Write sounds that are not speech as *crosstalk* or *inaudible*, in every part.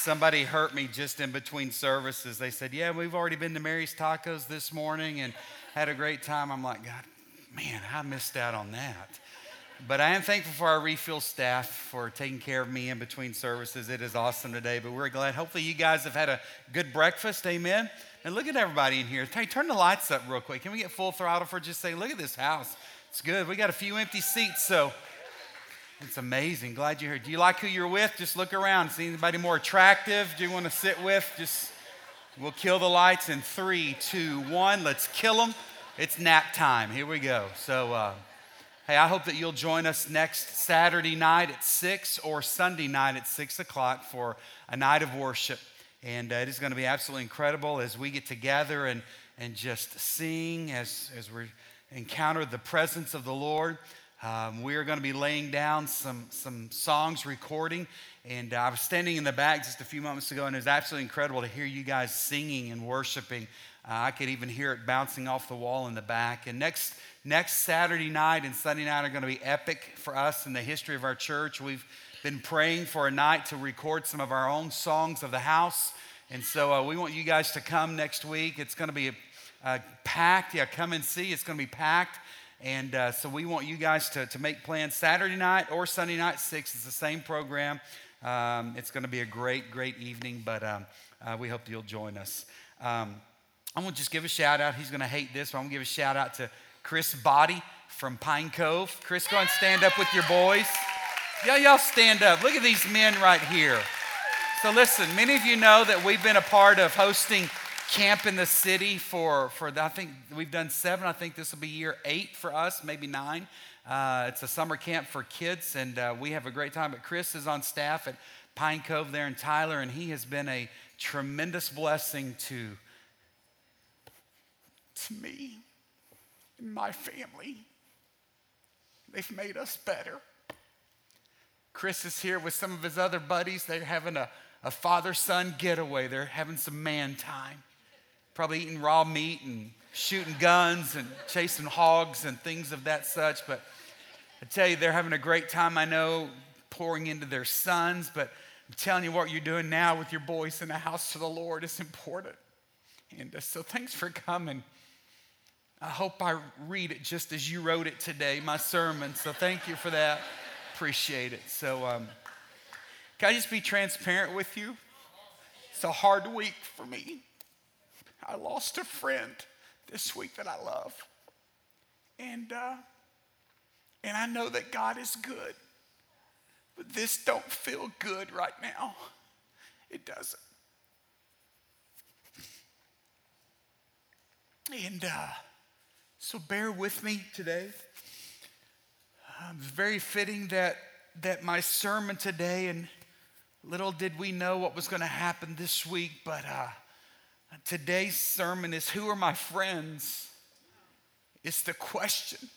Somebody hurt me just in between services. They said, Yeah, we've already been to Mary's Tacos this morning and had a great time. I'm like, God, man, I missed out on that. But I am thankful for our refill staff for taking care of me in between services. It is awesome today, but we're glad. Hopefully, you guys have had a good breakfast. Amen. And look at everybody in here. Hey, turn the lights up real quick. Can we get full throttle for just saying, look at this house? It's good. We got a few empty seats, so it's amazing. Glad you're here. Do you like who you're with? Just look around. See anybody more attractive? Do you want to sit with? Just we'll kill the lights in three, two, one. Let's kill them. It's nap time. Here we go. So, uh, hey, I hope that you'll join us next Saturday night at six or Sunday night at six o'clock for a night of worship. And uh, it is going to be absolutely incredible as we get together and and just sing as as we encounter the presence of the Lord. Um, we are going to be laying down some, some songs, recording. And uh, I was standing in the back just a few moments ago, and it was absolutely incredible to hear you guys singing and worshiping. Uh, I could even hear it bouncing off the wall in the back. And next, next Saturday night and Sunday night are going to be epic for us in the history of our church. We've been praying for a night to record some of our own songs of the house. And so uh, we want you guys to come next week. It's going to be packed. Yeah, come and see. It's going to be packed. And uh, so we want you guys to, to make plans Saturday night or Sunday night, 6. It's the same program. Um, it's going to be a great, great evening, but um, uh, we hope you'll join us. Um, I'm going to just give a shout out. He's going to hate this, but I'm going to give a shout out to Chris Body from Pine Cove. Chris, go and stand up with your boys. Yeah, y'all stand up. Look at these men right here. So, listen, many of you know that we've been a part of hosting camp in the city for, for I think we've done seven. I think this will be year eight for us, maybe nine. Uh, it's a summer camp for kids, and uh, we have a great time. But Chris is on staff at Pine Cove there in Tyler, and he has been a tremendous blessing to, to me and my family. They've made us better. Chris is here with some of his other buddies. They're having a, a father son getaway, they're having some man time probably eating raw meat and shooting guns and chasing hogs and things of that such. But I tell you, they're having a great time, I know, pouring into their sons. But I'm telling you, what you're doing now with your boys in the house of the Lord is important. And uh, so thanks for coming. I hope I read it just as you wrote it today, my sermon. So thank you for that. Appreciate it. So, um, can I just be transparent with you? It's a hard week for me. I lost a friend this week that I love. And, uh, and I know that God is good. But this don't feel good right now. It doesn't. And uh, so bear with me today. Um, it's very fitting that, that my sermon today, and little did we know what was going to happen this week, but uh, Today's sermon is Who are my friends? It's the question.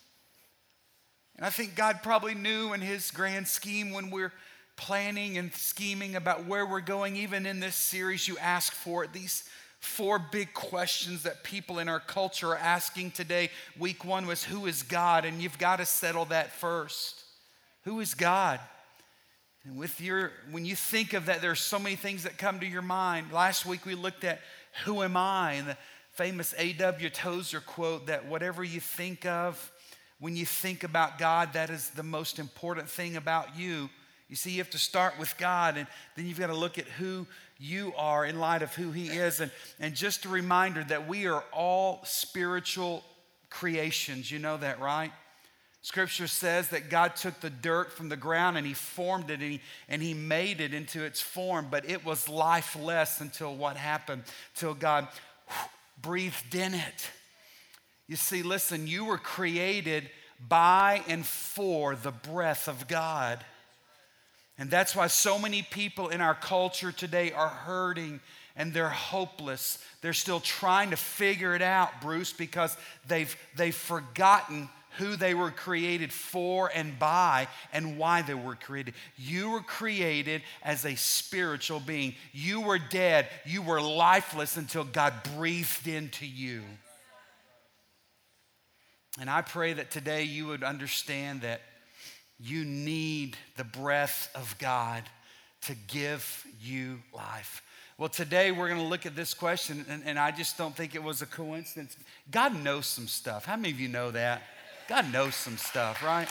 And I think God probably knew in His grand scheme when we're planning and scheming about where we're going, even in this series, you ask for it. These four big questions that people in our culture are asking today. Week one was Who is God? And you've got to settle that first. Who is God? And with your, when you think of that, there are so many things that come to your mind. Last week we looked at who am I? And the famous A.W. Tozer quote that whatever you think of, when you think about God, that is the most important thing about you. You see, you have to start with God, and then you've got to look at who you are in light of who He is. And, and just a reminder that we are all spiritual creations. You know that, right? Scripture says that God took the dirt from the ground and He formed it and He, and he made it into its form, but it was lifeless until what happened? Till God breathed in it. You see, listen, you were created by and for the breath of God. And that's why so many people in our culture today are hurting and they're hopeless. They're still trying to figure it out, Bruce, because they've, they've forgotten who they were created for and by and why they were created. You were created as a spiritual being. You were dead, you were lifeless until God breathed into you. And I pray that today you would understand that you need the breath of God to give you life? Well, today we're going to look at this question, and, and, I just don't think it was a coincidence. God knows some stuff. How many of you know that? God knows some stuff, right?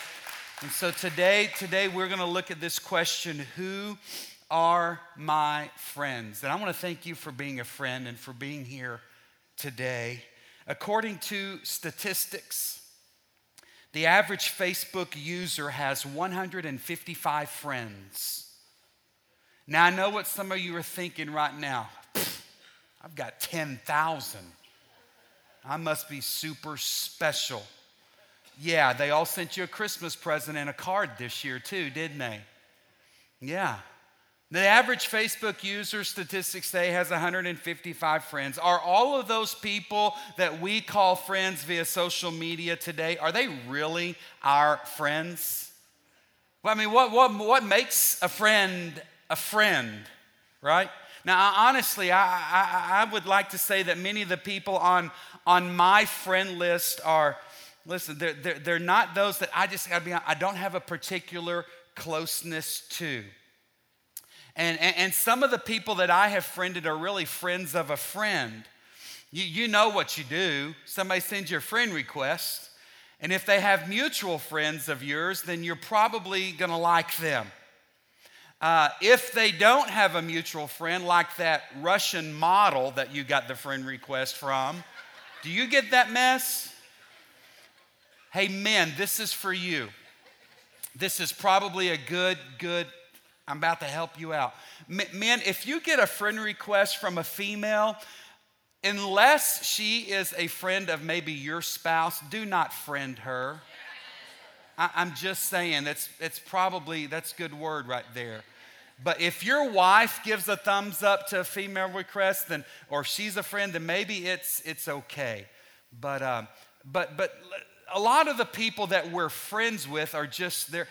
And so today, today we're going to look at this question: Who are my friends? And I want to thank you for being a friend and for being here today. According to statistics, the average Facebook user has 155 friends. Now, I know what some of you are thinking right now. I've got 10,000. I must be super special. Yeah, they all sent you a Christmas present and a card this year, too, didn't they? Yeah. The average Facebook user, statistics say, has 155 friends. Are all of those people that we call friends via social media today, are they really our friends? Well, I mean, what, what, what makes a friend a friend, right? Now, honestly, I, I, I would like to say that many of the people on, on my friend list are, listen, they're, they're, they're not those that I just gotta be I don't have a particular closeness to. And, and, and, some of the people that I have friended are really friends of a friend. You, you know what you do. Somebody sends you a friend request, and if they have mutual friends of yours, then you're probably gonna like them. Uh, if they don't have a mutual friend, like that Russian model that you got the friend request from, do you get that mess? Hey, men, this is for you. This is probably a good, good I'm about to help you out. Men, if you get a friend request from a female, unless she is a friend of maybe your spouse, do not friend her. I, am just saying, that's, it's probably, that's good word right there. But if your wife gives a thumbs up to a female request, then, or she's a friend, then maybe it's, it's okay. But, um, but, but a lot of the people that we're friends with are just, they're,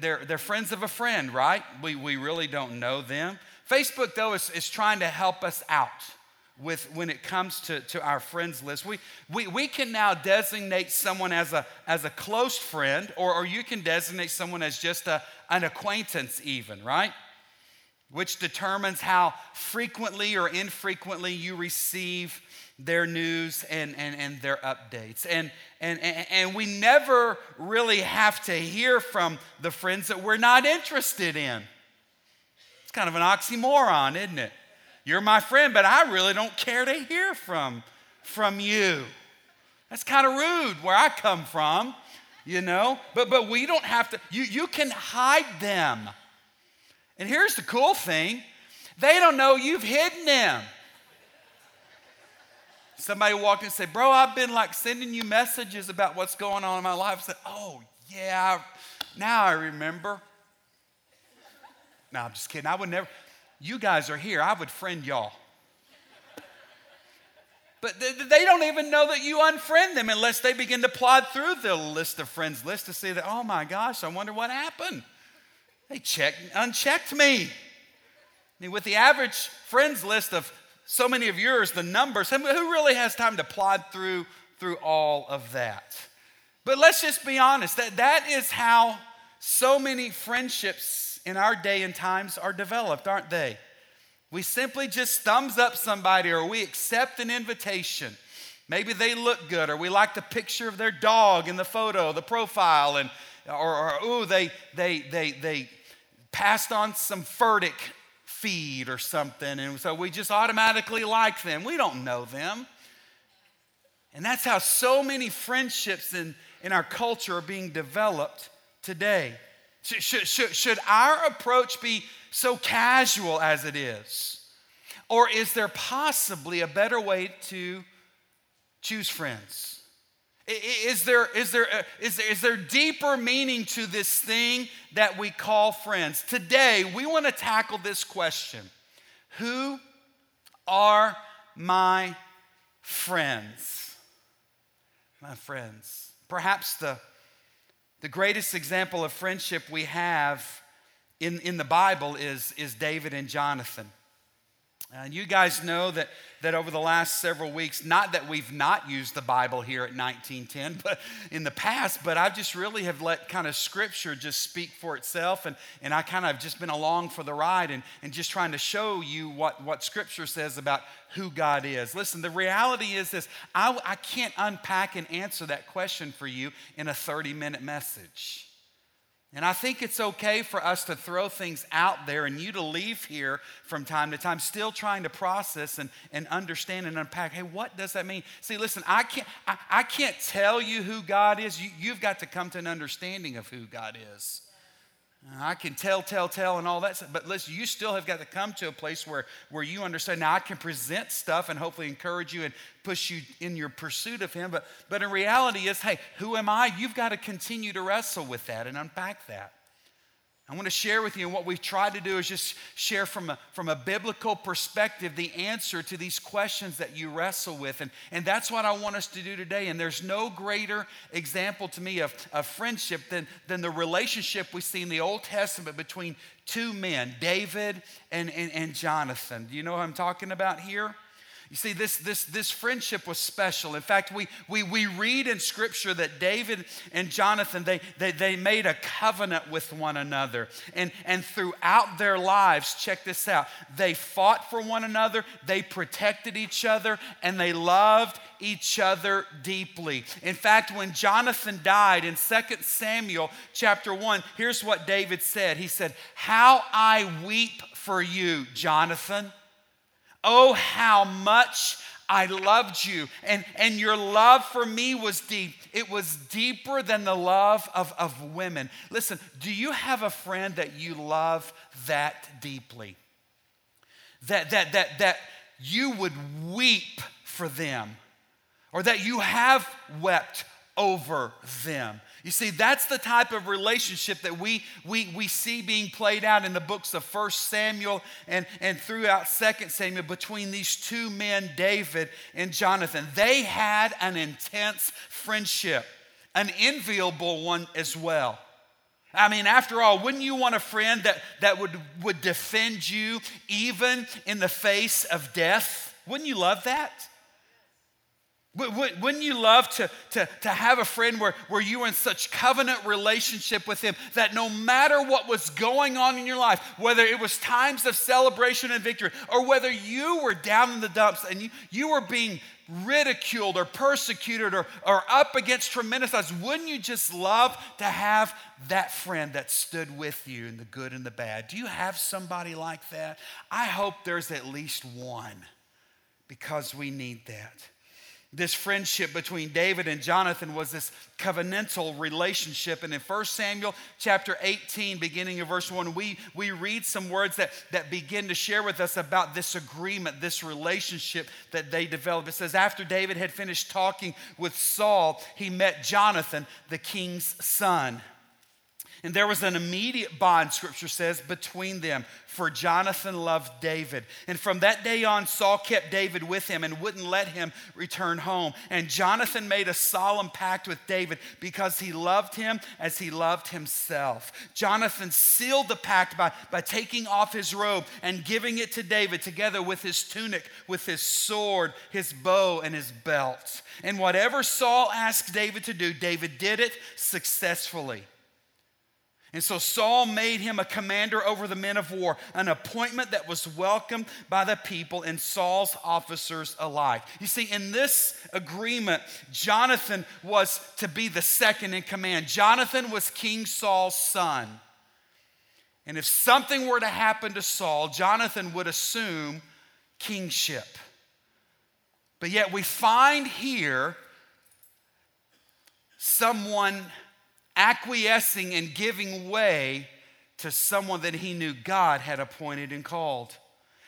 they're, they're friends of a friend, right? We, we really don't know them. Facebook, though, is, is trying to help us out with when it comes to, to our friends list. We, we, we can now designate someone as a, as a close friend, or, or you can designate someone as just a, an acquaintance, even, right? Which determines how frequently or infrequently you receive their news and, and, and their updates. And, and, and we never really have to hear from the friends that we're not interested in. It's kind of an oxymoron, isn't it? You're my friend, but I really don't care to hear from, from you. That's kind of rude where I come from, you know? But, but we don't have to, you, you can hide them. And here's the cool thing they don't know you've hidden them. Somebody walked in and said, Bro, I've been like sending you messages about what's going on in my life. I said, Oh, yeah, now I remember. No, I'm just kidding. I would never, you guys are here. I would friend y'all. But they don't even know that you unfriend them unless they begin to plod through the list of friends list to see that, oh my gosh, I wonder what happened. They checked, unchecked me. I mean, with the average friends list of so many of yours, the numbers, who really has time to plod through, through all of that? But let's just be honest, that, that is how so many friendships in our day and times are developed, aren't they? We simply just thumbs up somebody or we accept an invitation. Maybe they look good, or we like the picture of their dog in the photo, the profile, and or, or ooh, they they they they passed on some Furtick feed or something. And so we just automatically like them. We don't know them. And that's how so many friendships in, in our culture are being developed today. Should, should, should, should our approach be so casual as it is? Or is there possibly a better way to choose friends? Is there, is, there, uh, is, there, is there deeper meaning to this thing that we call friends? Today, we want to tackle this question Who are my friends? My friends. Perhaps the, the greatest example of friendship we have in, in the Bible is, is David and Jonathan. And you guys know that, that over the last several weeks, not that we've not used the Bible here at 1910, *laughs* but in the past, but I just really have let kind of scripture just speak for itself. And, and I kind of just been along for the ride and, and just trying to show you what, what scripture says about who God is. Listen, the reality is this I, I can't unpack and answer that question for you in a 30 minute message. And I think it's okay for us to throw things out there and you to leave here from time to time, still trying to process and, and understand and unpack. Hey, what does that mean? See, listen, I can't, I, I can't tell you who God is. You, you've got to come to an understanding of who God is. I can tell, tell, tell, and all that stuff. But listen, you still have got to come to a place where, where you understand. Now, I can present stuff and hopefully encourage you and push you in your pursuit of Him. But, but in reality, is hey, who am I? You've got to continue to wrestle with that and unpack that. I want to share with you, and what we've tried to do is just share from a, from a biblical perspective the answer to these questions that you wrestle with. And, and that's what I want us to do today. And there's no greater example to me of, of friendship than, than the relationship we see in the Old Testament between two men, David and, and, and Jonathan. Do you know what I'm talking about here? You see, this, this, this friendship was special. In fact, we, we, we read in Scripture that David and Jonathan, they, they, they made a covenant with one another. And, and throughout their lives, check this out, they fought for one another, they protected each other, and they loved each other deeply. In fact, when Jonathan died in 2 Samuel chapter 1, here's what David said. He said, How I weep for you, Jonathan. Oh, how much I loved you. And, and your love for me was deep. It was deeper than the love of, of women. Listen, do you have a friend that you love that deeply? That, that, that, that you would weep for them, or that you have wept over them. You see, that's the type of relationship that we, we, we see being played out in the books of 1 Samuel and, and throughout 2 Samuel between these two men, David and Jonathan. They had an intense friendship, an enviable one as well. I mean, after all, wouldn't you want a friend that, that would, would defend you even in the face of death? Wouldn't you love that? Wouldn't you love to, to, to have a friend where, where you were in such covenant relationship with him that no matter what was going on in your life, whether it was times of celebration and victory, or whether you were down in the dumps and you, you were being ridiculed or persecuted or, or up against tremendous odds, wouldn't you just love to have that friend that stood with you in the good and the bad? Do you have somebody like that? I hope there's at least one because we need that. This friendship between David and Jonathan was this covenantal relationship. And in 1 Samuel chapter 18, beginning of verse 1, we, we read some words that, that begin to share with us about this agreement, this relationship that they developed. It says, After David had finished talking with Saul, he met Jonathan, the king's son. And there was an immediate bond, scripture says, between them, for Jonathan loved David. And from that day on, Saul kept David with him and wouldn't let him return home. And Jonathan made a solemn pact with David because he loved him as he loved himself. Jonathan sealed the pact by, by taking off his robe and giving it to David, together with his tunic, with his sword, his bow, and his belt. And whatever Saul asked David to do, David did it successfully. And so Saul made him a commander over the men of war, an appointment that was welcomed by the people and Saul's officers alike. You see, in this agreement, Jonathan was to be the second in command. Jonathan was King Saul's son. And if something were to happen to Saul, Jonathan would assume kingship. But yet we find here someone acquiescing and giving way to someone that he knew God had appointed and called.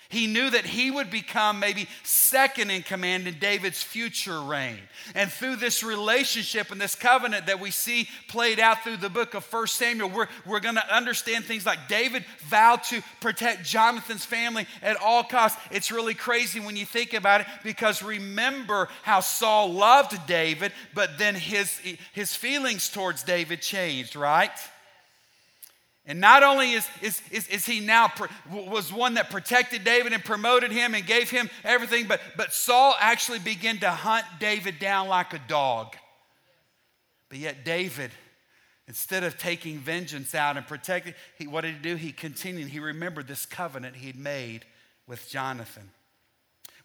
He knew that he would become maybe second in command in David's future reign. And through this relationship and this covenant that we see played out through the book of 1 Samuel, we're, we're going to understand things like David vowed to protect Jonathan's family at all costs. It's really crazy when you think about it because remember how Saul loved David, but then his, his feelings towards David changed, right? And not only is, is, is, is he now was one that protected David and promoted him and gave him everything, but, but Saul actually began to hunt David down like a dog. But yet David, instead of taking vengeance out and protecting, he, what did he do? He continued. He remembered this covenant he'd made with Jonathan.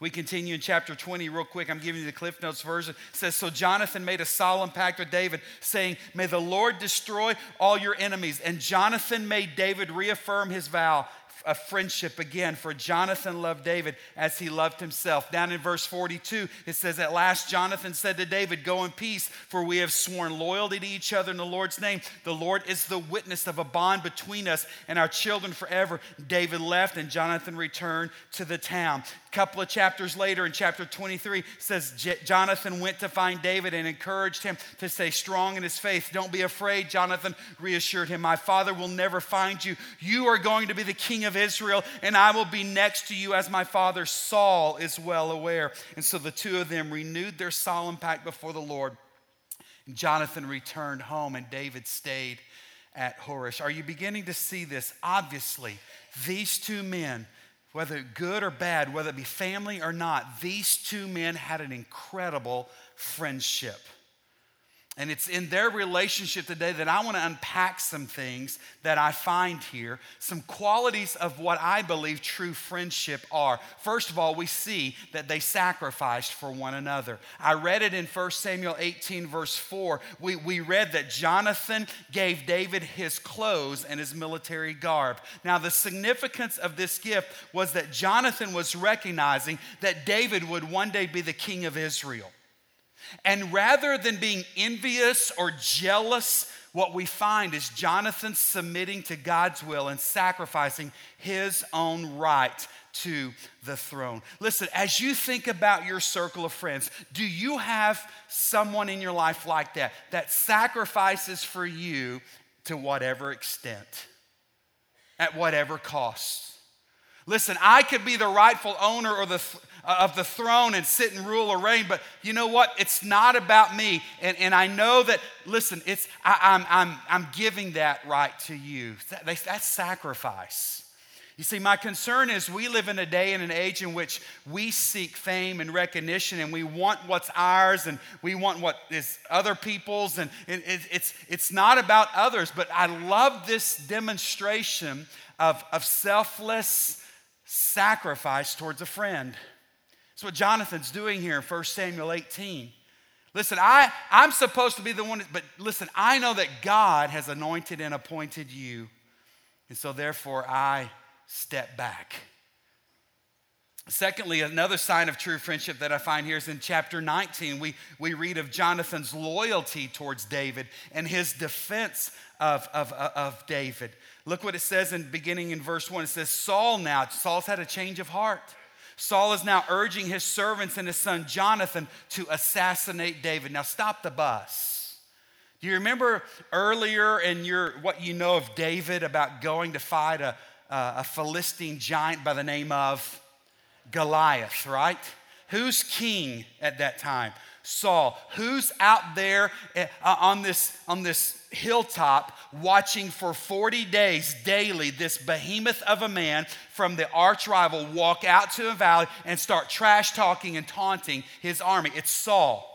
We continue in chapter 20 real quick. I'm giving you the Cliff Notes version. It says, So Jonathan made a solemn pact with David, saying, May the Lord destroy all your enemies. And Jonathan made David reaffirm his vow a friendship again, for Jonathan loved David as he loved himself. Down in verse 42, it says, At last Jonathan said to David, Go in peace, for we have sworn loyalty to each other in the Lord's name. The Lord is the witness of a bond between us and our children forever. David left, and Jonathan returned to the town. Couple of chapters later, in chapter 23, says Jonathan went to find David and encouraged him to stay strong in his faith. Don't be afraid, Jonathan reassured him. My father will never find you. You are going to be the king of Israel, and I will be next to you as my father Saul is well aware. And so the two of them renewed their solemn pact before the Lord. And Jonathan returned home, and David stayed at Horesh. Are you beginning to see this? Obviously, these two men, whether good or bad, whether it be family or not, these two men had an incredible friendship. And it's in their relationship today that I want to unpack some things that I find here, some qualities of what I believe true friendship are. First of all, we see that they sacrificed for one another. I read it in 1 Samuel 18, verse 4. We, we read that Jonathan gave David his clothes and his military garb. Now, the significance of this gift was that Jonathan was recognizing that David would one day be the king of Israel. And rather than being envious or jealous, what we find is Jonathan submitting to God's will and sacrificing his own right to the throne. Listen, as you think about your circle of friends, do you have someone in your life like that that sacrifices for you to whatever extent, at whatever cost? Listen, I could be the rightful owner or the Uh, of the throne and sit and rule or reign. But you know what? It's not about me. And, and I know that, listen, it's, I, am I'm, I'm, I'm giving that right to you. That, that's sacrifice. You see, my concern is we live in a day and an age in which we seek fame and recognition and we want what's ours and we want what is other people's. And it, it, it's, it's not about others, but I love this demonstration of, of selfless sacrifice towards a friend. That's what Jonathan's doing here in 1 Samuel 18. Listen, I, I'm supposed to be the one, but listen, I know that God has anointed and appointed you. And so therefore, I step back. Secondly, another sign of true friendship that I find here is in chapter 19. We, we read of Jonathan's loyalty towards David and his defense of, of, of David. Look what it says in beginning in verse 1. It says, Saul now, Saul's had a change of heart. Saul is now urging his servants and his son Jonathan to assassinate David. Now, stop the bus. Do you remember earlier in your what you know of David about going to fight a, a Philistine giant by the name of Goliath, right? Who's king at that time? Saul. Who's out there eh, uh, on this, on this hilltop watching for 40 days daily this behemoth of a man from the arch rival walk out to a valley and start trash talking and taunting his army? It's Saul.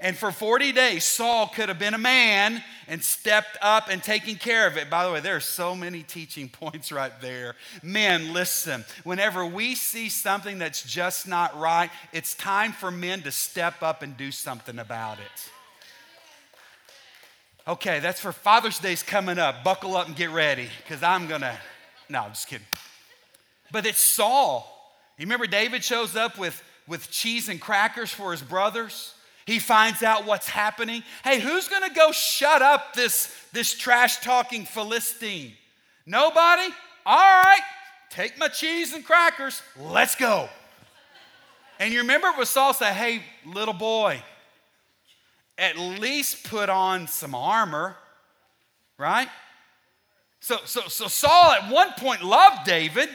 And for 40 days, Saul could have been a man and stepped up and taken care of it. By the way, there are so many teaching *laughs* points right there. Men, listen, whenever we see something that's just not right, it's time for men to step up and do something about it. Okay, that's for Father's Day's coming up. Buckle up and get ready because I'm to. No, I'm just kidding. But it's Saul. You remember David shows up with, with cheese and crackers for his brothers? He finds out what's happening. Hey, who's going to go shut up this, this trash talking Philistine? Nobody? All right, take my cheese and crackers. Let's go. And you remember what Saul said, hey, little boy, at least put on some armor, right? So, so, so Saul at one point loved David.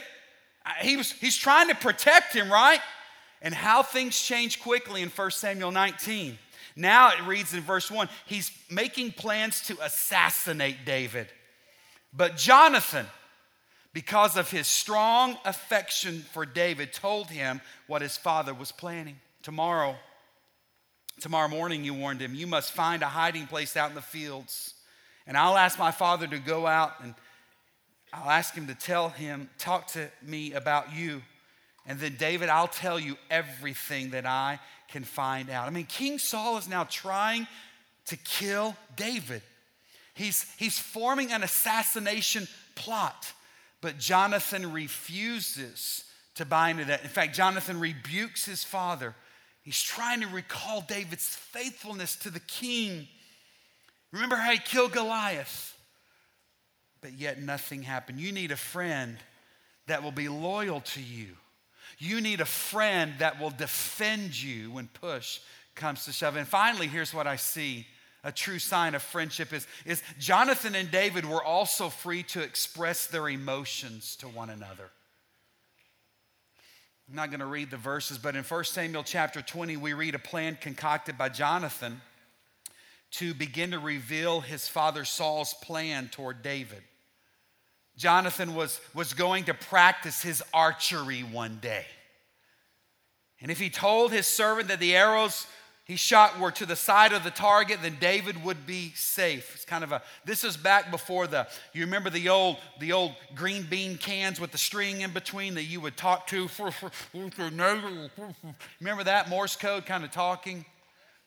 Uh, he was, he's trying to protect him, right? And how things change quickly in 1 Samuel 19. Now it reads in verse 1 he's making plans to assassinate David. But Jonathan, because of his strong affection for David, told him what his father was planning. Tomorrow, tomorrow morning, you warned him, you must find a hiding place out in the fields. And I'll ask my father to go out and I'll ask him to tell him, talk to me about you. And then, David, I'll tell you everything that I can find out. I mean, King Saul is now trying to kill David. He's, he's forming an assassination plot, but Jonathan refuses to buy into that. In fact, Jonathan rebukes his father. He's trying to recall David's faithfulness to the king. Remember how he killed Goliath? But yet nothing happened. You need a friend that will be loyal to you. You need a friend that will defend you when push comes to shove. And finally, here's what I see a true sign of friendship is, is Jonathan and David were also free to express their emotions to one another. I'm not going to read the verses, but in 1 Samuel chapter 20, we read a plan concocted by Jonathan to begin to reveal his father Saul's plan toward David. Jonathan was, was going to practice his archery one day. And if he told his servant that the arrows he shot were to the side of the target, then David would be safe. It's kind of a this is back before the you remember the old the old green bean cans with the string in between that you would talk to *laughs* remember that Morse code kind of talking?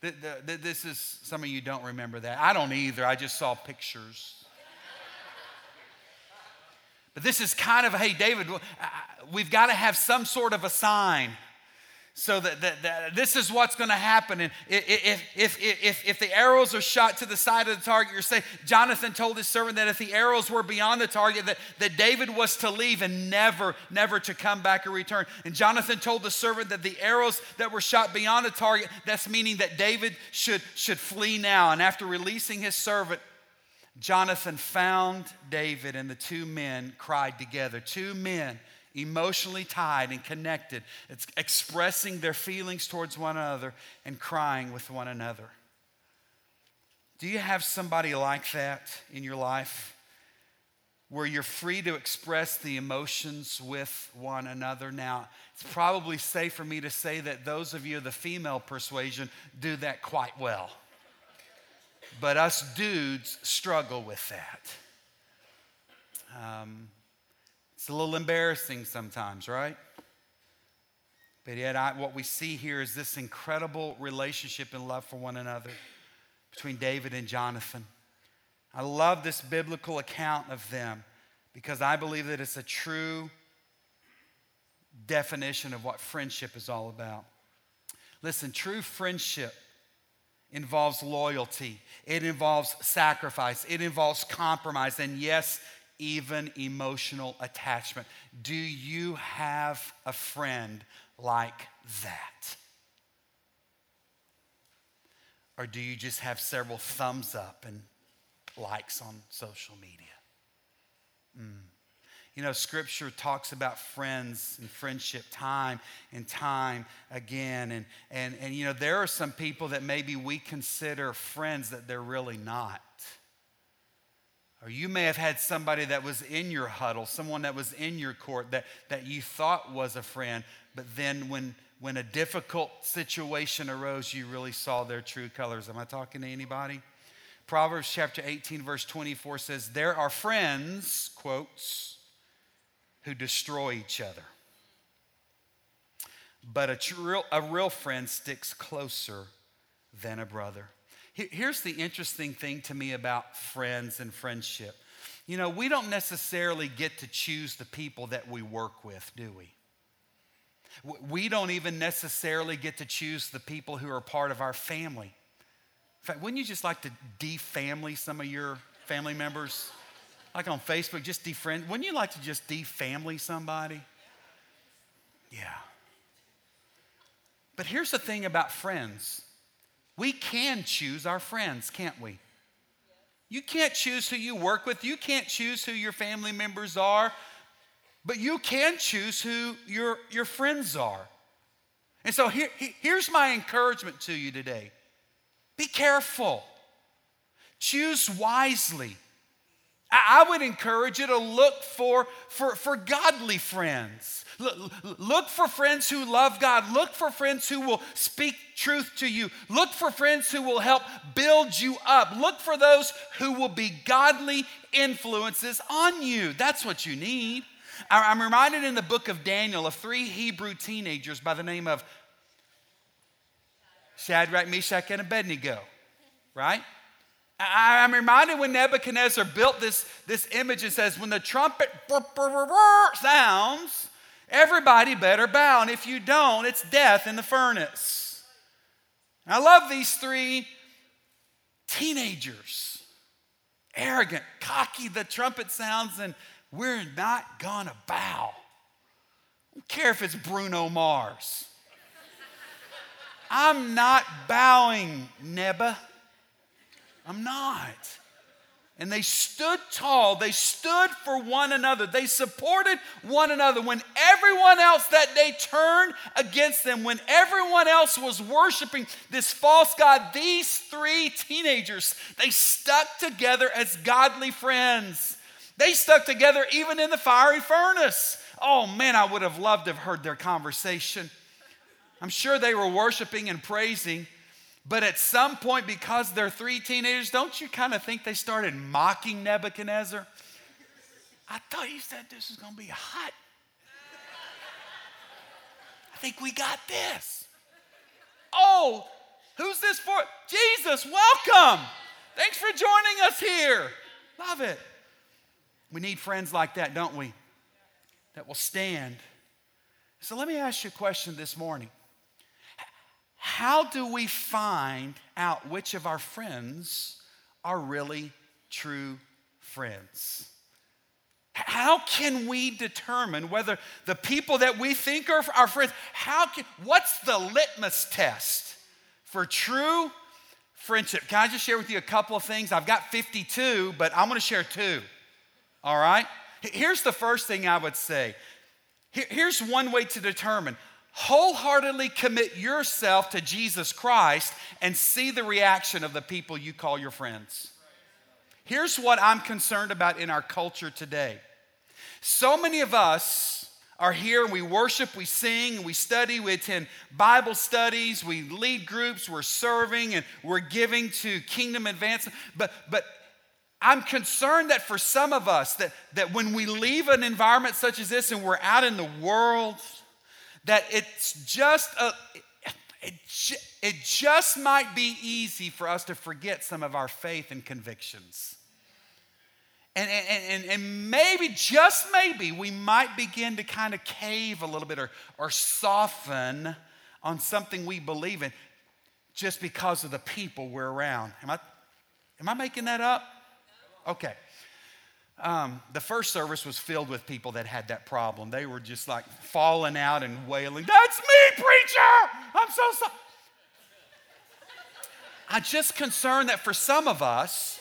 This is some of you don't remember that. I don't either. I just saw pictures. But this is kind of, hey, David, we've got to have some sort of a sign so that, that, that, this is what's going to happen. And if, if, if, if the arrows are shot to the side of the target, you're saying, Jonathan told his servant that if the arrows were beyond the target, that, that David was to leave and never, never to come back or return. And Jonathan told the servant that the arrows that were shot beyond the target, that's meaning that David should, should flee now. And after releasing his servant, Jonathan found David, and the two men cried together. Two men emotionally tied and connected. It's expressing their feelings towards one another and crying with one another. Do you have somebody like that in your life where you're free to express the emotions with one another? Now, it's probably safe for me to say that those of you of the female persuasion do that quite well. But us dudes struggle with that. Um, it's a little embarrassing sometimes, right? But yet, I, what we see here is this incredible relationship and love for one another between David and Jonathan. I love this biblical account of them because I believe that it's a true definition of what friendship is all about. Listen, true friendship involves loyalty, it involves sacrifice, it involves compromise, and yes, even emotional attachment. Do you have a friend like that? Or do you just have several thumbs up and likes on social media? Mm. You know, scripture talks about friends and friendship time and time again. And, and, and, you know, there are some people that maybe we consider friends that they're really not. Or you may have had somebody that was in your huddle, someone that was in your court that, that you thought was a friend, but then when, when a difficult situation arose, you really saw their true colors. Am I talking to anybody? Proverbs chapter 18, verse 24 says, There are friends, quotes, who destroy each other. But a, true, a real friend sticks closer than a brother. Here's the interesting thing to me about friends and friendship. You know, we don't necessarily get to choose the people that we work with, do we? We don't even necessarily get to choose the people who are part of our family. In fact, wouldn't you just like to defamily some of your family members? Like on Facebook, just defriend. Wouldn't you like to just defamily somebody? Yeah. But here's the thing about friends we can choose our friends, can't we? You can't choose who you work with, you can't choose who your family members are, but you can choose who your, your friends are. And so here, here's my encouragement to you today be careful, choose wisely. I would encourage you to look for, for, for godly friends. Look for friends who love God. Look for friends who will speak truth to you. Look for friends who will help build you up. Look for those who will be godly influences on you. That's what you need. I'm reminded in the book of Daniel of three Hebrew teenagers by the name of Shadrach, Meshach, and Abednego, right? I'm reminded when Nebuchadnezzar built this, this image, it says, when the trumpet sounds, everybody better bow. And if you don't, it's death in the furnace. I love these three teenagers arrogant, cocky, the trumpet sounds, and we're not gonna bow. I don't care if it's Bruno Mars. I'm not bowing, Neba. I'm not. And they stood tall. They stood for one another. They supported one another. When everyone else that day turned against them, when everyone else was worshiping this false God, these three teenagers, they stuck together as godly friends. They stuck together even in the fiery furnace. Oh man, I would have loved to have heard their conversation. I'm sure they were worshiping and praising. But at some point, because they're three teenagers, don't you kind of think they started mocking Nebuchadnezzar? I thought you said this was going to be hot. I think we got this. Oh, who's this for? Jesus, welcome. Thanks for joining us here. Love it. We need friends like that, don't we? That will stand. So let me ask you a question this morning. How do we find out which of our friends are really true friends? How can we determine whether the people that we think are our friends, how can, what's the litmus test for true friendship? Can I just share with you a couple of things? I've got 52, but I'm gonna share two. All right? Here's the first thing I would say. Here's one way to determine wholeheartedly commit yourself to Jesus Christ and see the reaction of the people you call your friends. Here's what I'm concerned about in our culture today. So many of us are here, we worship, we sing, we study, we attend Bible studies, we lead groups, we're serving, and we're giving to kingdom advancement. But, but I'm concerned that for some of us, that, that when we leave an environment such as this and we're out in the world, that it's just a, it, it just might be easy for us to forget some of our faith and convictions. And, and, and, and maybe, just maybe, we might begin to kind of cave a little bit or, or soften on something we believe in just because of the people we're around. Am I, am I making that up? Okay. Um, the first service was filled with people that had that problem. They were just like falling out and wailing, That's me, preacher! I'm so sorry. I'm just concerned that for some of us,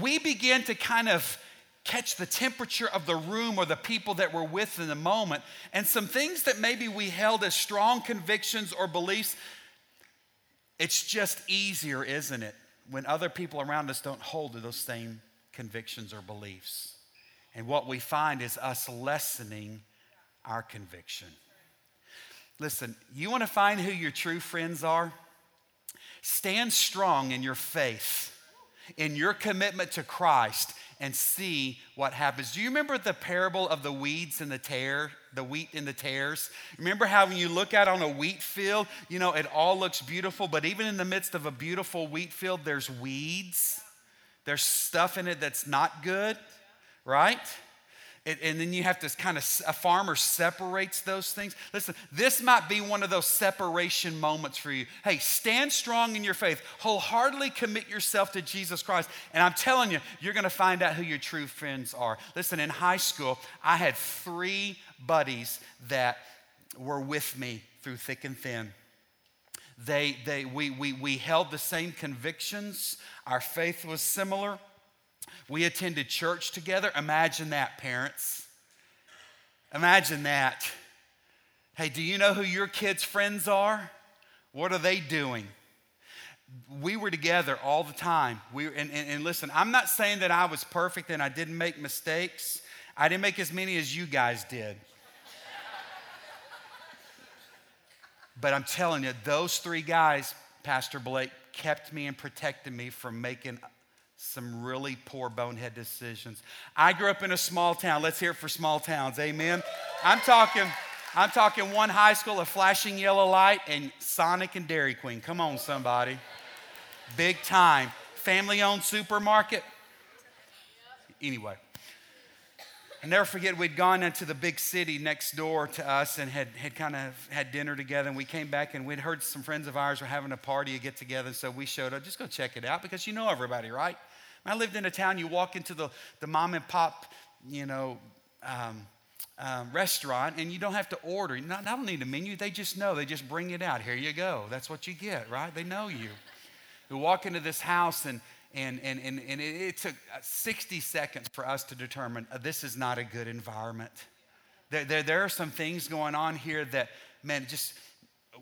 we begin to kind of catch the temperature of the room or the people that we're with in the moment. And some things that maybe we held as strong convictions or beliefs, it's just easier, isn't it, when other people around us don't hold to those same convictions or beliefs. And what we find is us lessening our conviction. Listen, you want to find who your true friends are? Stand strong in your faith, in your commitment to Christ, and see what happens. Do you remember the parable of the weeds and the tare, the wheat and the tares? Remember how when you look out on a wheat field, you know, it all looks beautiful, but even in the midst of a beautiful wheat field, there's weeds. There's stuff in it that's not good, right? It, and then you have to kind of, a farmer separates those things. Listen, this might be one of those separation moments for you. Hey, stand strong in your faith, wholeheartedly commit yourself to Jesus Christ. And I'm telling you, you're going to find out who your true friends are. Listen, in high school, I had three buddies that were with me through thick and thin. They, they, we, we, we held the same convictions. Our faith was similar. We attended church together. Imagine that, parents. Imagine that. Hey, do you know who your kids' friends are? What are they doing? we were together all the time. We, and, and, and listen, I'm not saying that I was perfect and I didn't make mistakes. I didn't make as many as you guys did. But I'm telling you, those three guys, Pastor Blake, kept me and protected me from making some really poor bonehead decisions. I grew up in a small town. Let's hear it for small towns. Amen. I'm talking I'm talking one high school, a flashing yellow light, and Sonic and Dairy Queen. Come on, somebody. Big time. Family owned supermarket. Anyway, I never forget we'd gone into the big city next door to us and had, had kind of had dinner together. And we came back and we'd heard some friends of ours were having a party, a get together. So we showed up, just go check it out because you know everybody, right? I lived in a town, you walk into the, the mom and pop, you know, um, um, restaurant and you don't have to order. Not, I don't need a menu. They just know. They just bring it out. Here you go. That's what you get, right? They know you. We walk into this house and and, and, and, and it, took 60 seconds for us to determine uh, this is not a good environment. There, there, there are some things going on here that, man, just uh,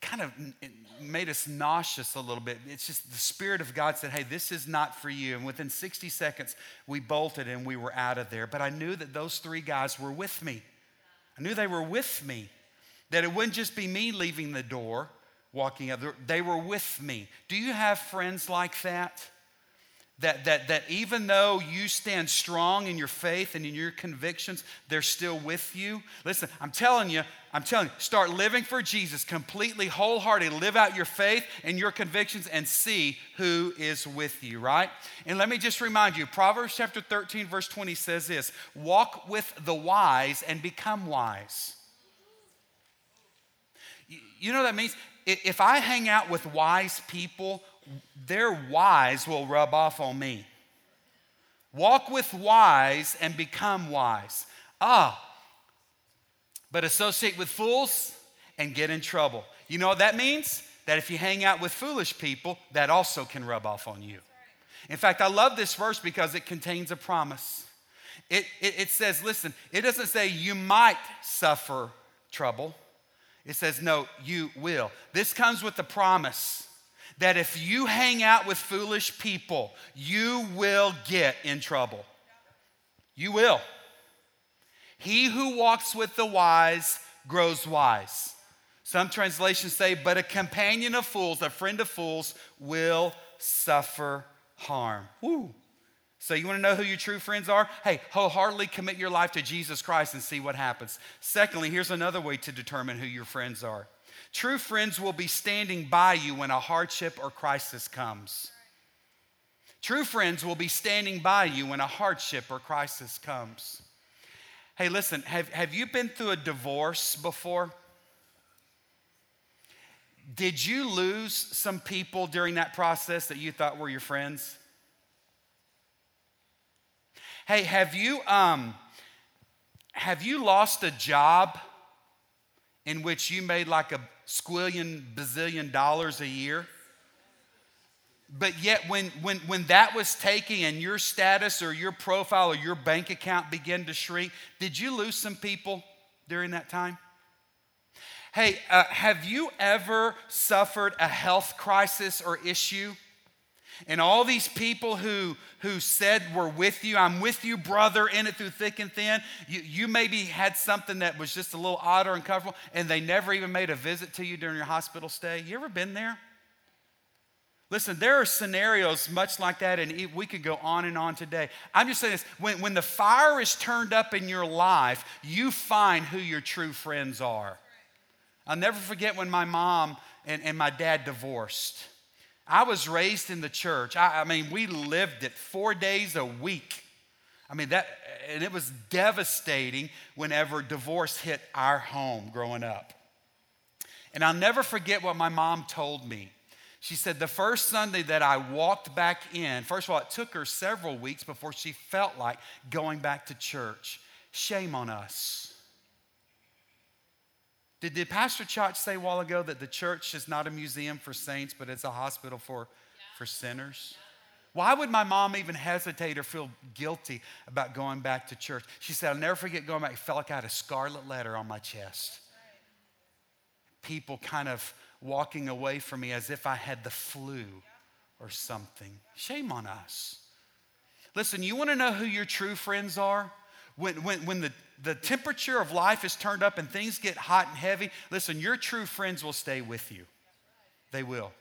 kind of made us nauseous a little bit. It's just the Spirit of God said, hey, this is not for you. And within 60 seconds, we bolted and we were out of there. But I knew that those three guys were with me. I knew they were with me, that it wouldn't just be me leaving the door, walking out, there, they were with me. Do you have friends like that? That, that, that even though you stand strong in your faith and in your convictions, they're still with you. Listen, I'm telling you, I'm telling you, start living for Jesus completely, wholeheartedly. Live out your faith and your convictions and see who is with you, right? And let me just remind you Proverbs chapter 13, verse 20 says this Walk with the wise and become wise. You know what that means? If I hang out with wise people, their wise will rub off on me. Walk with wise and become wise. Ah, but associate with fools and get in trouble. You know what that means? That if you hang out with foolish people, that also can rub off on you. In fact, I love this verse because it contains a promise. It, it, it says, listen, it doesn't say you might suffer trouble. It says, no, you will. This comes with the promise that if you hang out with foolish people, you will get in trouble. You will. He who walks with the wise grows wise. Some translations say, but a companion of fools, a friend of fools, will suffer harm. Woo. So, you want to know who your true friends are? Hey, wholeheartedly commit your life to Jesus Christ and see what happens. Secondly, here's another way to determine who your friends are True friends will be standing by you when a hardship or crisis comes. True friends will be standing by you when a hardship or crisis comes. Hey, listen, have, have you been through a divorce before? Did you lose some people during that process that you thought were your friends? Hey, have you um, have you lost a job in which you made like a squillion, bazillion dollars a year. But yet, when, when, when that was taking and your status or your profile or your bank account began to shrink, did you lose some people during that time? Hey, uh, have you ever suffered a health crisis or issue and all these people who, who said were with you, I'm with you, brother, in it through thick and thin, you, you maybe had something that was just a little odd or uncomfortable, and they never even made a visit to you during your hospital stay. You ever been there? Listen, there are scenarios much like that, and we could go on and on today. I'm just saying this when, when the fire is turned up in your life, you find who your true friends are. I'll never forget when my mom and, and my dad divorced. I was raised in the church. I, I, mean, we lived it four days a week. I mean, that, and it was devastating whenever divorce hit our home growing up. And I'll never forget what my mom told me. She said, the first Sunday that I walked back in, first of all, it took her several weeks before she felt like going back to church. Shame on us. Did, did Pastor Chach say a while ago that the church is not a museum for saints, but it's a hospital for, yeah. for sinners? Why would my mom even hesitate or feel guilty about going back to church? She said, I'll never forget going back. It felt like I had a scarlet letter on my chest. people kind of walking away from me as if I had the flu or something. Shame on us. Listen, you want to know who your true friends are? When, when, when the, the temperature of life is turned up and things get hot and heavy, listen, your true friends will stay with you. They will.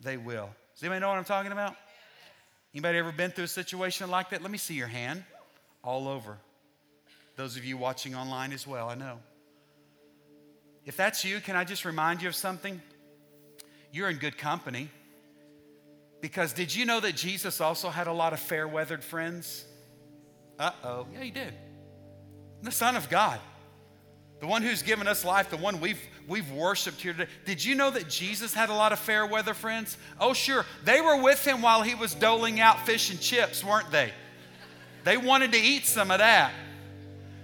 They will. Does anybody know what I'm talking about? Anybody ever been through a situation like that? Let me see your hand. All over. Those of you watching online as well, I know. If that's you, can I just remind you of something? You're in good company. Because did you know that Jesus also had a lot of fair weathered friends? Uh oh. Yeah, he did. The Son of God, the one who's given us life, the one we've, we've worshiped here today. Did you know that Jesus had a lot of fair weather friends? Oh, sure. They were with him while he was doling out fish and chips, weren't they? They wanted to eat some of that.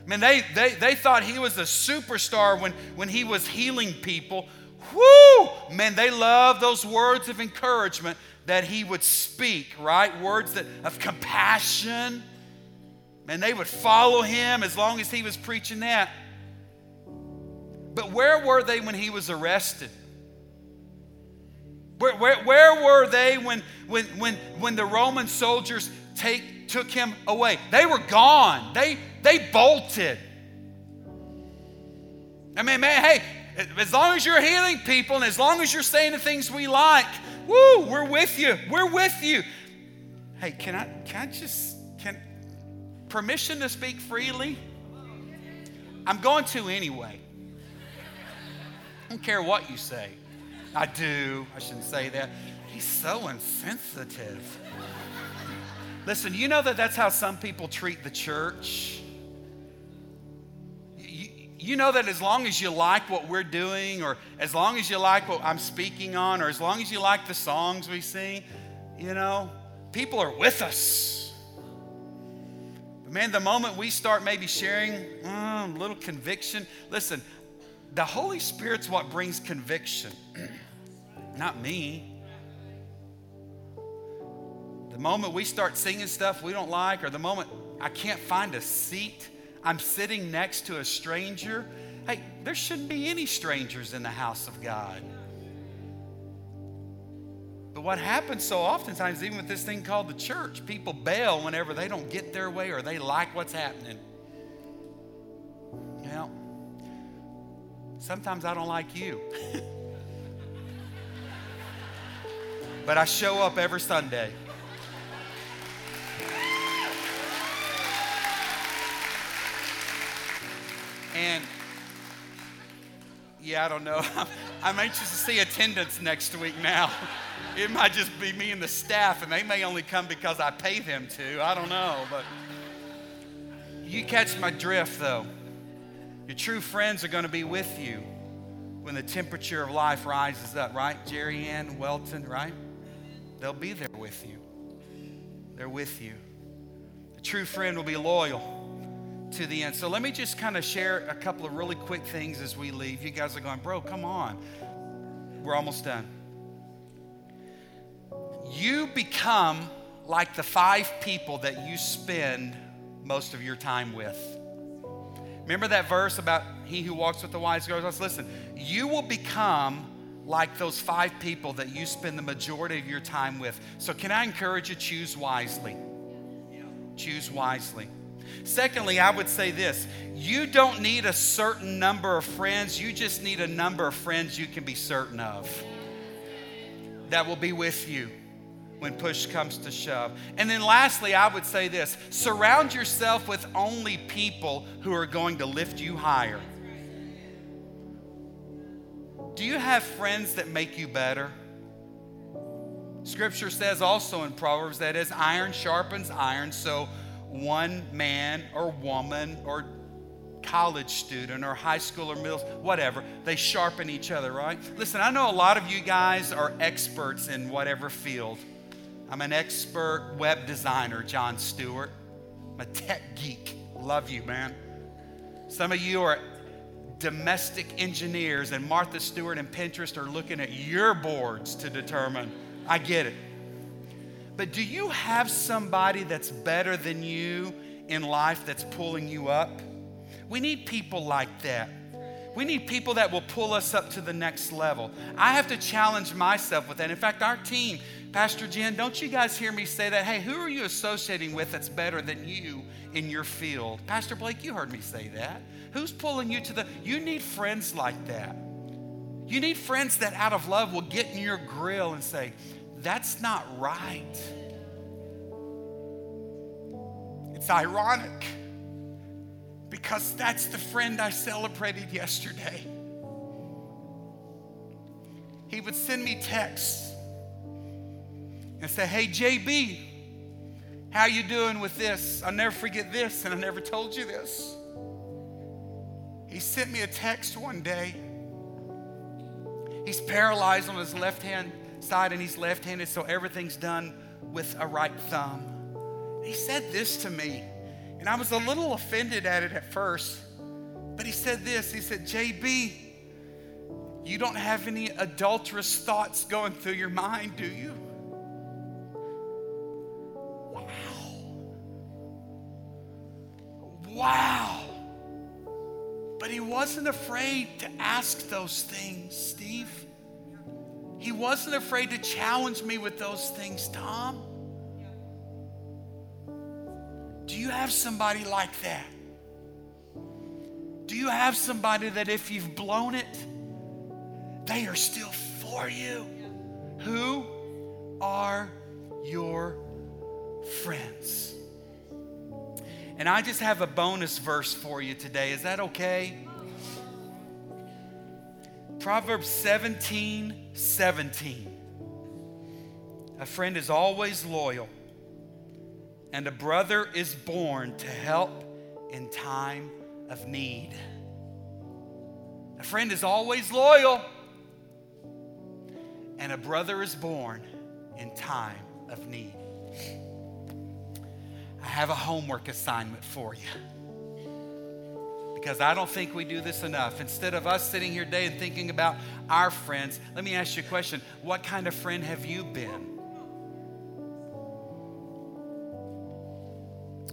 I mean, they, they, they thought he was a superstar when, when he was healing people. Whoo! Man, they loved those words of encouragement that he would speak, right? Words that, of compassion. And they would follow him as long as he was preaching that. But where were they when he was arrested? Where, where, where were they when, when, when, when the Roman soldiers take, took him away? They were gone. They, they bolted. I mean, man, hey, as long as you're healing people and as long as you're saying the things we like, woo, we're with you. We're with you. Hey, can I can I just permission to speak freely? I'm going to anyway. I don't care what you say. I do. I shouldn't say that. He's so insensitive. Listen, you know that that's how some people treat the church. You know that as long as you like what we're doing, or as long as you like what I'm speaking on, or as long as you like the songs we sing, you know, people are with us. But man, the moment we start maybe sharing mm, a little conviction, listen, the Holy Spirit's what brings conviction, *clears throat* not me. The moment we start singing stuff we don't like, or the moment I can't find a seat, I'm sitting next to a stranger. Hey, there shouldn't be any strangers in the house of God. But what happens so oftentimes, even with this thing called the church, people bail whenever they don't get their way or they like what's happening. You know, sometimes I don't like you. *laughs* but I show up every Sunday. And yeah, I don't know. *laughs* I'm anxious to see attendance next week now. *laughs* It might just be me and the staff, and they may only come because I pay them to. I don't know, but you catch my drift though. Your true friends are going to be with you when the temperature of life rises up, right? Jerry Ann Welton, right? They'll be there with you. They're with you. The true friend will be loyal to the end. So let me just kind of share a couple of really quick things as we leave. You guys are going, bro, come on. We're almost done. You become like the five people that you spend most of your time with. Remember that verse about he who walks with the wise girls? Listen, you will become like those five people that you spend the majority of your time with. So, can I encourage you? To choose wisely. Choose wisely. Secondly, I would say this you don't need a certain number of friends, you just need a number of friends you can be certain of that will be with you when push comes to shove. And then lastly, I would say this surround yourself with only people who are going to lift you higher. Do you have friends that make you better? Scripture says also in Proverbs that as iron sharpens iron, so one man or woman or college student or high school or middle, whatever, they sharpen each other, right? Listen, I know a lot of you guys are experts in whatever field. I'm an expert web designer, John Stewart. I'm a tech geek. Love you, man. Some of you are domestic engineers, and Martha Stewart and Pinterest are looking at your boards to determine. I get it. But do you have somebody that's better than you in life that's pulling you up? We need people like that. We need people that will pull us up to the next level. I have to challenge myself with that. In fact, our team, Pastor Jen, don't you guys hear me say that? Hey, who are you associating with that's better than you in your field? Pastor Blake, you heard me say that. Who's pulling you to the, you need friends like that. You need friends that out of love will get in your grill and say, that's not right. It's ironic because that's the friend I celebrated yesterday. He would send me texts and say, "Hey JB, how you doing with this? I'll never forget this and I never told you this." He sent me a text one day. He's paralyzed on his left hand side and he's left handed, so everything's done with a right thumb. He said this to me, and I was a little offended at it at first. But he said this He said, JB, you don't have any adulterous thoughts going through your mind, do you? Wasn't afraid to ask those things, Steve. He wasn't afraid to challenge me with those things, Tom. Do you have somebody like that? Do you have somebody that if you've blown it, they are still for you? Who are your friends? And I just have a bonus verse for you today. Is that okay? Proverbs 17 17. A friend is always loyal, and a brother is born to help in time of need. A friend is always loyal, and a brother is born in time of need. I have a homework assignment for you because I don't think we do this enough. Instead of us sitting here today and thinking about our friends, let me ask you a question. What kind of friend have you been?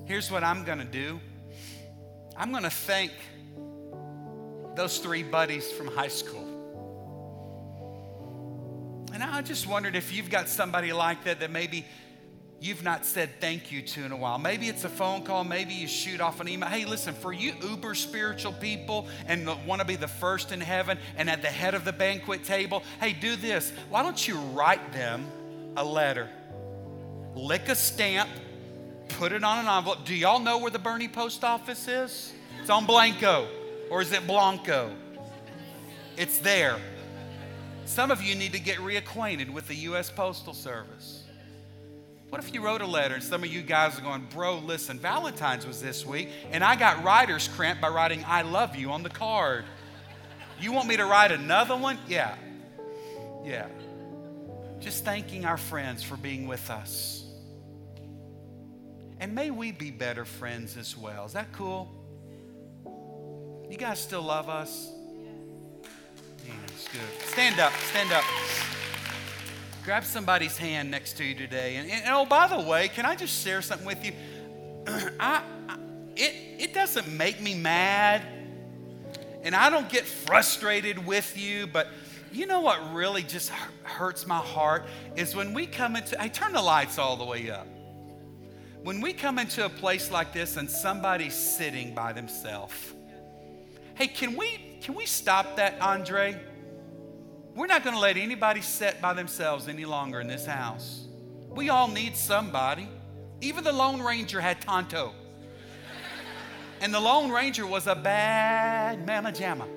Here's what I'm going to do I'm going to thank those three buddies from high school. And I just wondered if you've got somebody like that that maybe you've not said thank you to in a while. Maybe it's a phone call, maybe you shoot off an email. Hey, listen, for you uber spiritual people and want to be the first in heaven and at the head of the banquet table, hey, do this. Why don't you write them a letter? Lick a stamp, put it on an envelope. Do y'all know where the Boerne post office is? It's on Blanco, or is it Blanco? It's there. Some of you need to get reacquainted with the U.S. Postal Service. What if you wrote a letter and some of you guys are going, bro, listen, Valentine's was this week, and I got writer's cramp by writing I love you on the card. You want me to write another one? Yeah. Yeah. Just thanking our friends for being with us. And may we be better friends as well. Is that cool? You guys still love us? Yeah, it's good. Stand up, stand up. Grab somebody's hand next to you today. And, and oh, by the way, can I just share something with you? *clears throat* I, I, it, it doesn't make me mad, and I don't get frustrated with you, but you know what really just hurts my heart is when we come into, I turn the lights all the way up. When we come into a place like this and somebody's sitting by themselves, hey, can we, can we stop that, Andre? We're not going to let anybody sit by themselves any longer in this house. We all need somebody. Even the Lone Ranger had Tonto. And the Lone Ranger was a bad mama jamma.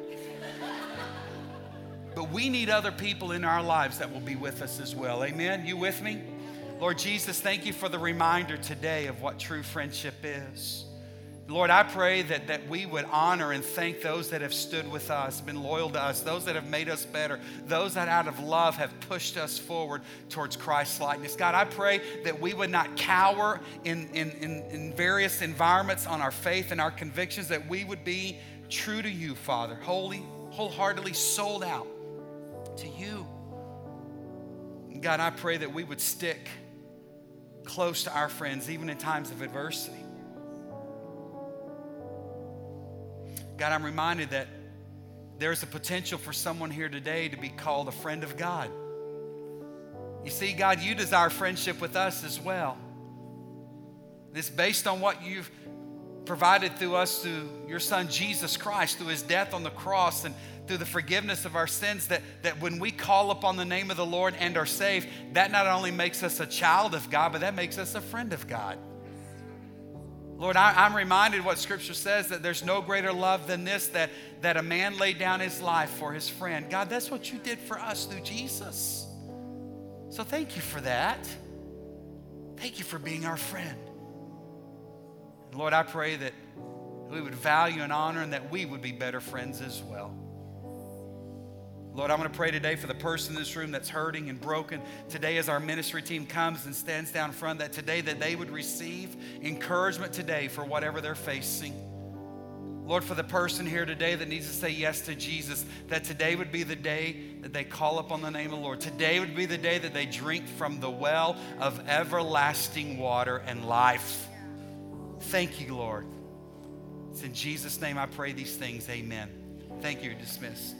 But we need other people in our lives that will be with us as well. Amen? You with me? Lord Jesus, thank you for the reminder today of what true friendship is. Lord, I pray that, that we would honor and thank those that have stood with us, been loyal to us, those that have made us better, those that out of love have pushed us forward towards Christ's likeness. God, I pray that we would not cower in, in, in, in various environments on our faith and our convictions, that we would be true to you, Father, holy, wholeheartedly sold out to you. God, I pray that we would stick close to our friends, even in times of adversity. God, I'm reminded that there's a potential for someone here today to be called a friend of God. You see, God, you desire friendship with us as well. It's based on what you've provided through us through your Son Jesus Christ, through his death on the cross and through the forgiveness of our sins, that, that when we call upon the name of the Lord and are saved, that not only makes us a child of God, but that makes us a friend of God. Lord, I, am reminded what Scripture says that there's no greater love than this that, that a man laid down his life for his friend. God, that's what you did for us through Jesus. So thank you for that. Thank you for being our friend. And Lord, I pray that we would value and honor and that we would be better friends as well. Lord, I'm going to pray today for the person in this room that's hurting and broken. Today, as our ministry team comes and stands down front, that today that they would receive encouragement today for whatever they're facing. Lord, for the person here today that needs to say yes to Jesus, that today would be the day that they call upon the name of the Lord. Today would be the day that they drink from the well of everlasting water and life. Thank you, Lord. It's in Jesus' name I pray these things. Amen. Thank you. Dismissed.